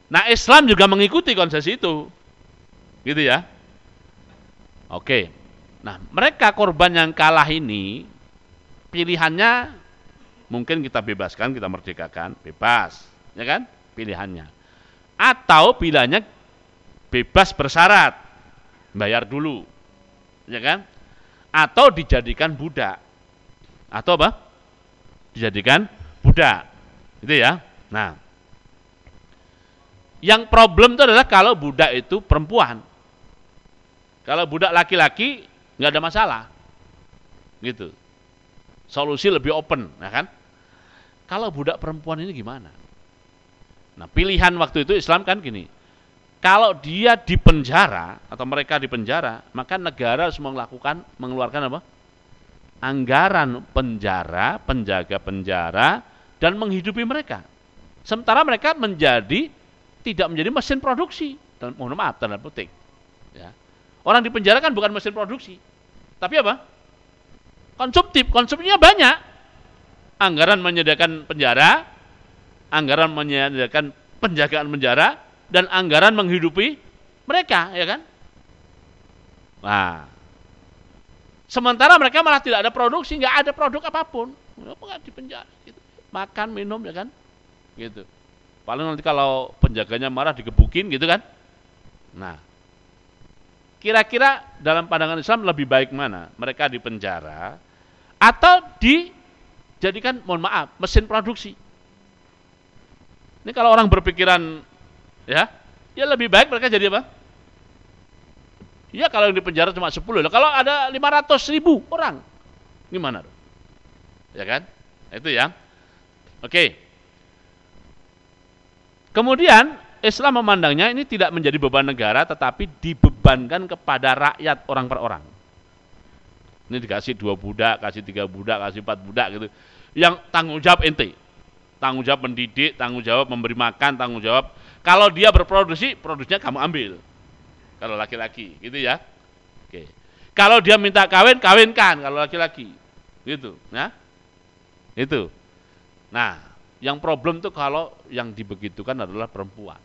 Nah, Islam juga mengikuti konsesi itu. Gitu ya. Oke. Nah, mereka korban yang kalah ini pilihannya mungkin kita bebaskan, kita merdekakan, bebas, ya kan? Pilihannya atau bilanya bebas bersyarat bayar dulu ya kan? Atau dijadikan budak. Atau apa? Dijadikan budak itu ya. Nah yang problem itu adalah kalau budak itu perempuan. Kalau budak laki-laki nggak ada masalah gitu. Solusi lebih open ya kan? Kalau budak perempuan ini gimana? Nah, pilihan waktu itu Islam kan gini. Kalau dia di penjara atau mereka di penjara, maka negara harus melakukan mengeluarkan apa? Anggaran penjara, penjaga penjara dan menghidupi mereka. Sementara mereka menjadi tidak menjadi mesin produksi. Dan mohon maaf tanda petik. Ya. Orang di penjara kan bukan mesin produksi. Tapi apa? Konsumtif, konsumsinya banyak. Anggaran menyediakan penjara, anggaran menyediakan penjagaan penjara dan anggaran menghidupi mereka, ya kan? Nah, sementara mereka malah tidak ada produksi, nggak ada produk apa pun, apa di penjara, gitu. makan, minum, ya kan? Gitu. Paling nanti kalau penjaganya marah digebukin, gitu kan? Nah, kira-kira dalam pandangan Islam lebih baik mana? Mereka di penjara atau dijadikan, mohon maaf, mesin produksi? Ini kalau orang berpikiran ya, ya lebih baik mereka jadi apa? Ya kalau yang di penjara cuma 10, kalau ada 500 ribu orang, gimana? Ya kan? Itu ya. Oke. Kemudian Islam memandangnya ini tidak menjadi beban negara tetapi dibebankan kepada rakyat orang per orang. Ini dikasih dua budak, kasih tiga budak, kasih empat budak gitu. Yang tanggung jawab ente tanggung jawab mendidik, tanggung jawab memberi makan, tanggung jawab kalau dia berproduksi, produksinya kamu ambil. Kalau laki-laki, gitu ya. Oke. Kalau dia minta kawin, kawinkan kalau laki-laki. Gitu, ya. Itu. Nah, yang problem tuh kalau yang dibegitukan adalah perempuan.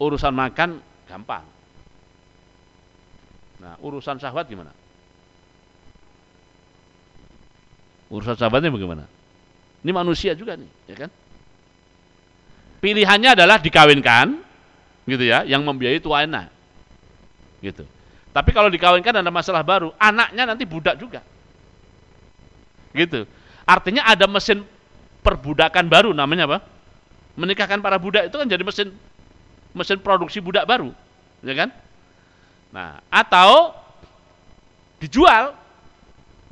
Urusan makan gampang. Nah, urusan syahwat gimana? Urusan sahabatnya bagaimana? Ini manusia juga nih, ya kan? Pilihannya adalah dikawinkan, gitu ya, yang membiayai tuana, gitu. Tapi kalau dikawinkan ada masalah baru, anaknya nanti budak juga, gitu. Artinya ada mesin perbudakan baru, namanya apa? Menikahkan para budak itu kan jadi mesin mesin produksi budak baru, ya kan? Nah, atau dijual,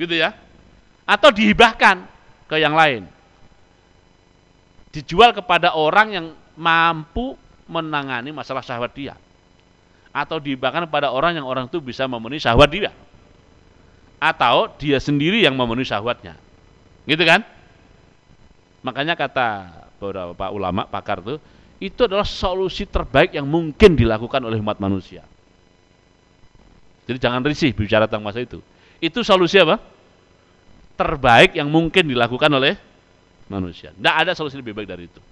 gitu ya, atau dihibahkan ke yang lain dijual kepada orang yang mampu menangani masalah syahwat dia atau dibahkan kepada orang yang orang itu bisa memenuhi syahwat dia atau dia sendiri yang memenuhi syahwatnya Gitu kan? Makanya kata beberapa ulama pakar tuh itu adalah solusi terbaik yang mungkin dilakukan oleh umat manusia. Jadi jangan risih bicara tentang masa itu. Itu solusi apa? Terbaik yang mungkin dilakukan oleh manusia. Tidak ada solusi lebih baik dari itu.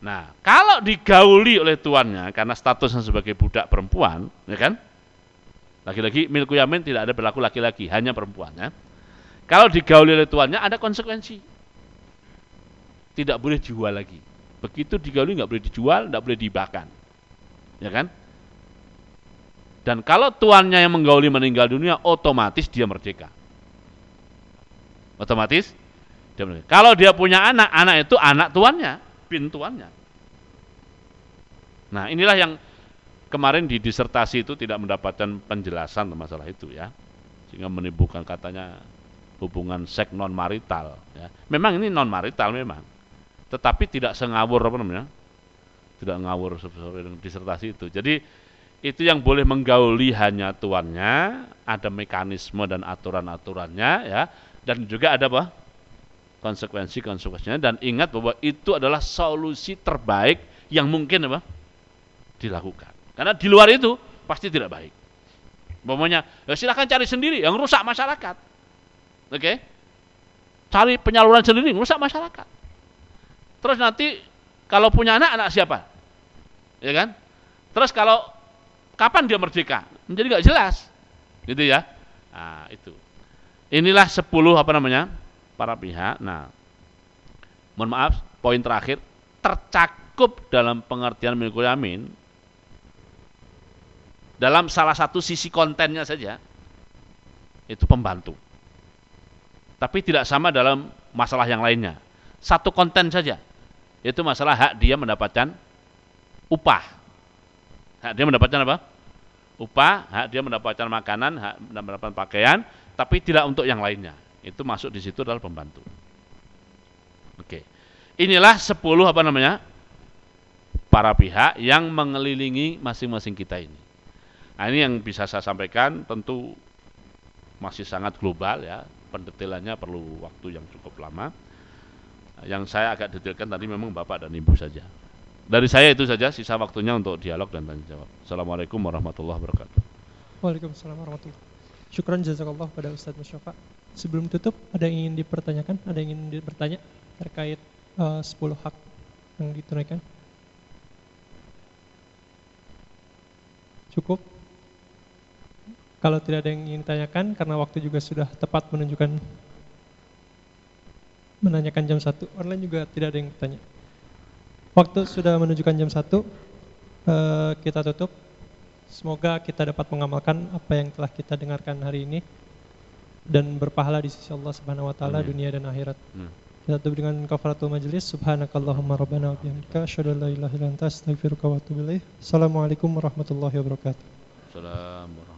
Nah, kalau digauli oleh tuannya karena statusnya sebagai budak perempuan, ya kan? Laki-laki milku yamin tidak ada berlaku laki-laki, hanya perempuan ya. Kalau digauli oleh tuannya ada konsekuensi. Tidak boleh jual lagi. Begitu digauli nggak boleh dijual, nggak boleh dibahkan. Ya kan? Dan kalau tuannya yang menggauli meninggal dunia, otomatis dia merdeka. Otomatis dia merdeka. Kalau dia punya anak, anak itu anak tuannya, bin tuannya. Nah, inilah yang kemarin di disertasi itu tidak mendapatkan penjelasan masalah itu ya. Sehingga menimbulkan katanya hubungan seks non marital ya. Memang ini non marital memang. Tetapi tidak sengawur apa namanya? Tidak ngawur sesuai dengan disertasi itu. Jadi itu yang boleh menggauli hanya tuannya, ada mekanisme dan aturan-aturannya ya, dan juga ada apa? Konsekuensi-konsekuensinya dan ingat bahwa itu adalah solusi terbaik yang mungkin apa? dilakukan. Karena di luar itu pasti tidak baik. Pokoknya, ya silahkan cari sendiri yang rusak masyarakat. Oke? Okay? Cari penyaluran sendiri, rusak masyarakat. Terus nanti kalau punya anak, anak siapa? Ya kan? Terus kalau Kapan dia merdeka? Menjadi nggak jelas. Gitu ya. Nah, itu. Inilah 10 apa namanya? Para pihak. Nah, mohon maaf, poin terakhir tercakup dalam pengertian milkul yamin dalam salah satu sisi kontennya saja itu pembantu. Tapi tidak sama dalam masalah yang lainnya. Satu konten saja. Yaitu masalah hak dia mendapatkan upah. Hak dia mendapatkan apa? Upah, hak dia mendapatkan makanan, hak mendapatkan pakaian, tapi tidak untuk yang lainnya. Itu masuk di situ adalah pembantu. Oke. Inilah 10 apa namanya? para pihak yang mengelilingi masing-masing kita ini. Nah, ini yang bisa saya sampaikan tentu masih sangat global ya, pendetailannya perlu waktu yang cukup lama. Yang saya agak detailkan tadi memang Bapak dan Ibu saja. Dari saya itu saja, sisa waktunya untuk dialog dan tanya jawab. Assalamualaikum warahmatullahi wabarakatuh. Waalaikumsalam warahmatullahi wabarakatuh. Syukran jazakallah pada Ustadz Musyafa. Sebelum tutup, ada yang ingin dipertanyakan? Ada yang ingin bertanya terkait uh, 10 hak yang ditunaikan? Cukup? Kalau tidak ada yang ingin ditanyakan, karena waktu juga sudah tepat menunjukkan menanyakan jam 1, online juga tidak ada yang bertanya. Waktu sudah menunjukkan jam 1 uh, eh, Kita tutup Semoga kita dapat mengamalkan apa yang telah kita dengarkan hari ini dan berpahala di sisi Allah Subhanahu wa taala dunia dan akhirat. Hmm. Kita tutup dengan kafaratul majlis. Subhanakallahumma rabbana wa bihamdika asyhadu an la ilaha illa anta astaghfiruka wa atubu ilaik. Assalamualaikum warahmatullahi wabarakatuh. Assalamualaikum